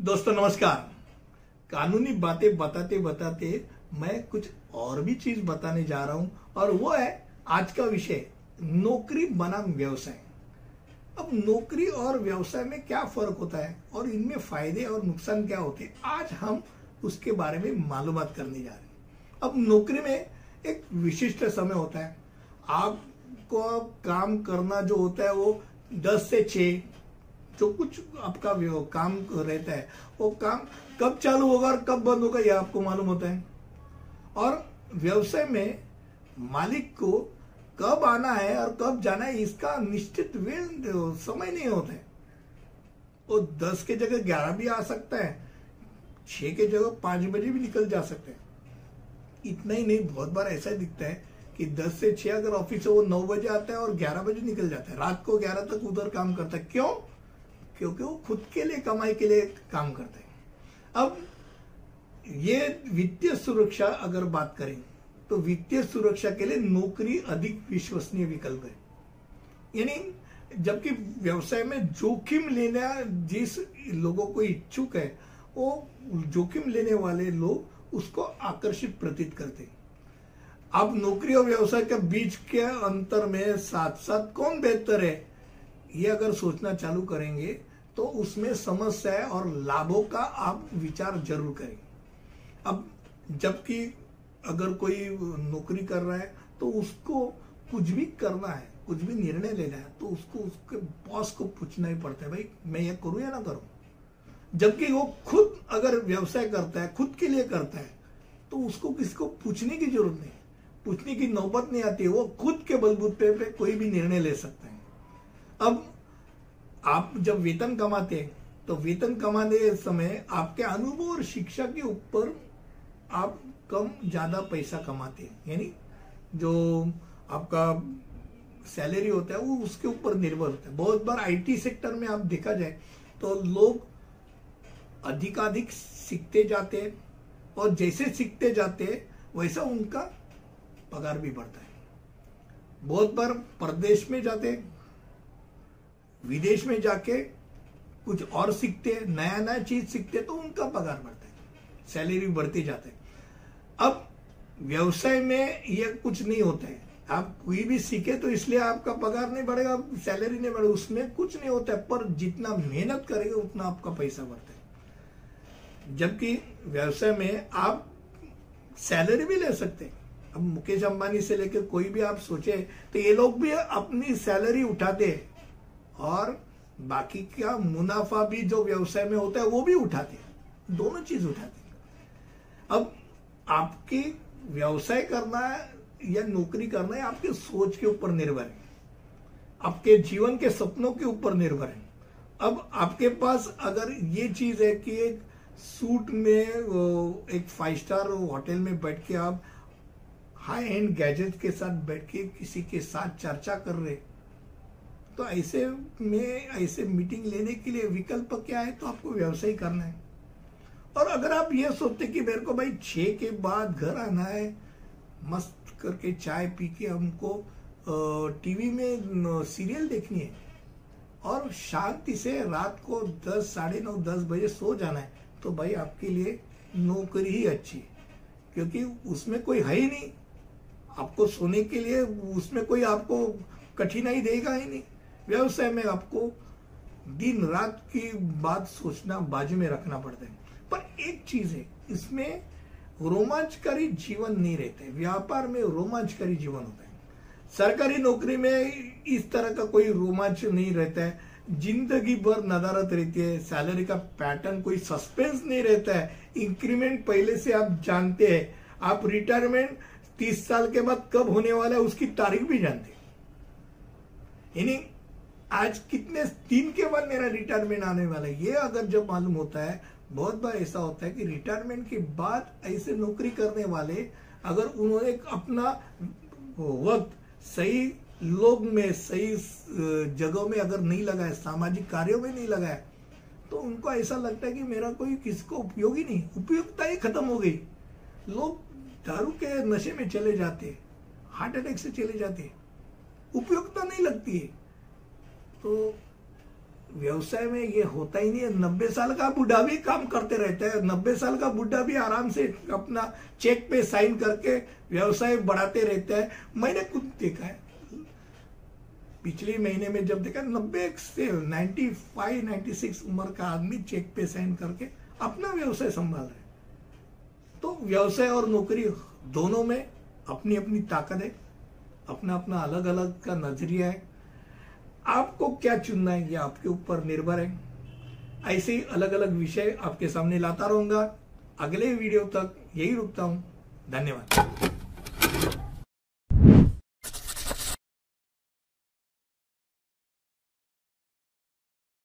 दोस्तों, नमस्कार। कानूनी बातें बताते बताते मैं कुछ और भी चीज़ बताने जा रहा हूँ, और वो है आज का विषय, नौकरी बनाम व्यवसाय। अब नौकरी और व्यवसाय में क्या फ़र्क होता है, और इनमें फ़ायदे और नुकसान क्या होते हैं, आज हम उसके बारे में मालूम करने जा रहे हैं। अब नौकरी में एक विशिष्ट समय होता है। आपको काम करना जो होता है वो दस से छह जो कुछ आपका काम रहता है, वो काम कब चालू होगा और कब बंद होगा यह आपको मालूम होता है। और व्यवसाय में मालिक को कब आना है और कब जाना है, इसका निश्चित समय नहीं होता है। वो दस के जगह ग्यारह भी आ सकता है, छह के जगह पाँच बजे भी निकल जा सकते हैं। इतना ही नहीं, बहुत बार ऐसा दिखता है कि दस से छह अगर ऑफ़िस है वो नौ बजे आता है और ग्यारह बजे निकल जाता है। रात को ग्यारह तक उधर काम करता है। क्यों? क्योंकि वो खुद के लिए, कमाई के लिए काम करते हैं। अब ये वित्तीय सुरक्षा अगर बात करें तो वित्तीय सुरक्षा के लिए नौकरी अधिक विश्वसनीय विकल्प है। यानी जबकि व्यवसाय में जोखिम लेना जिस लोगों को इच्छुक है, वो जोखिम लेने वाले लोग उसको आकर्षित प्रतीत करते हैं। अब नौकरी और व्यवसाय के बीच के अंतर में साथ साथ कौन बेहतर है, ये अगर सोचना चालू करेंगे तो उसमें समस्या और लाभों का आप विचार ज़रूर करेंगे अब जबकि अगर कोई नौकरी कर रहा है तो उसको कुछ भी करना है, कुछ भी निर्णय लेना है तो उसको उसके बॉस को पूछना ही पड़ता है, भाई, मैं ये करूँ या ना करूँ? जबकि वो खुद अगर व्यवसाय करता है, खुद के लिए करता है तो उसको किसको पूछने की ज़रूरत नहीं पूछने की नौबत नहीं आती वो खुद के बलबूते पे कोई भी निर्णय ले सकता है। अब आप जब वेतन कमाते हैं तो वेतन कमाने समय आपके अनुभव और शिक्षा के ऊपर आप कम ज़्यादा पैसा कमाते हैं। यानी जो आपका सैलरी होता है, वो उसके ऊपर निर्भर होता है। बहुत बार आईटी सेक्टर में आप देखा जाए तो लोग अधिकाधिक सीखते जाते हैं, और जैसे सीखते जाते हैं, वैसा उनका पगार भी बढ़ता है। बहुत बार प्रदेश में जाते विदेश में जाके कुछ और सीखते हैं नया नया चीज़ सीखते हैं, तो उनका पगार बढ़ता है। सैलरी बढ़ती जाते है। अब व्यवसाय में ये कुछ नहीं होता है। आप कोई भी सीखे तो इसलिए आपका पगार नहीं बढ़ेगा सैलरी नहीं बढ़ेगा उसमें कुछ नहीं होता है पर जितना मेहनत करेंगे उतना आपका पैसा बढ़ता है। जबकि व्यवसाय में आप सैलरी भी ले सकते हैं। अब मुकेश अंबानी से लेकर कोई भी आप सोचे तो ये लोग भी अपनी सैलरी उठाते हैं। और बाकी का मुनाफा भी जो व्यवसाय में होता है, वो भी उठाते हैं। दोनों चीज़ उठाते हैं। अब आपके व्यवसाय करना है या नौकरी करना है, आपके सोच के ऊपर निर्भर है। आपके जीवन के सपनों के ऊपर निर्भर है। अब आपके पास अगर ये चीज़ है कि एक सूट में एक फाइव स्टार होटल में बैठ के आप हाई एंड गैजेट के साथ बैठ के किसी के साथ चर्चा कर रहे तो ऐसे में, ऐसे मीटिंग लेने के लिए विकल्प क्या है? तो आपको व्यवसाय करना है। और अगर आप ये सोचते कि मेरे को भाई छह के बाद घर आना है, मस्त करके चाय पी के हमको टीवी में सीरियल देखनी है, और शांति से रात को दस, साढ़े नौ, दस बजे सो जाना है तो भाई आपके लिए नौकरी ही अच्छी है। क्योंकि उसमें कोई है ही नहीं। आपको सोने के लिए उसमें कोई आपको कठिनाई देगा ही नहीं। व्यवसाय में आपको दिन रात की बात सोचना, बाजू में रखना पड़ता है। पर एक चीज़ है, इसमें रोमांचकारी जीवन नहीं रहते व्यापार में रोमांचकारी जीवन होता है। सरकारी नौकरी में इस तरह का कोई रोमांच नहीं रहता है। ज़िंदगी भर नदारत रहती है सैलरी का पैटर्न कोई सस्पेंस नहीं रहता है। इंक्रीमेंट पहले से आप जानते हैं। आप रिटायरमेंट तीस साल के बाद कब होने वाला है, उसकी तारीख भी जानते हैं। यानी आज कितने दिन के बाद मेरा रिटायरमेंट आने वाला है? ये अगर जब मालूम होता है, बहुत बार ऐसा होता है कि रिटायरमेंट के बाद ऐसे नौकरी करने वाले, अगर उन्होंने अपना वक्त सही लोग में, सही जगहों में अगर नहीं लगाया, सामाजिक कार्यों में नहीं लगाया तो उनको ऐसा लगता है कि मेरा कोई किसको उपयोग ही नहीं उपयोगिता ही खत्म हो गई। लोग दारू के नशे में चले जाते, हार्ट अटैक से चले जाते, उपयोगिता नहीं लगती है। तो व्यवसाय में ये होता ही नहीं है। नब्बे साल का बुढ़ा भी काम करते रहते हैं। नब्बे साल का बुढ़ा भी आराम से अपना चेक पे साइन करके व्यवसाय बढ़ाते रहते हैं। मैंने खुद देखा है। पिछले महीने में जब देखा, नब्बे से नाइन्टी फाइव नाइन्टी सिक्स उम्र का आदमी चेक पे साइन करके अपना व्यवसाय संभाल रहे तो व्यवसाय और नौकरी दोनों में अपनी अपनी ताकत है। अपना अपना अलग अलग का नज़रिया है। आपको क्या चुनना है, ये आपके ऊपर निर्भर है। ऐसे ही अलग अलग विषय आपके सामने लाता रहूँगा। अगले वीडियो तक यही रुकता हूँ। धन्यवाद।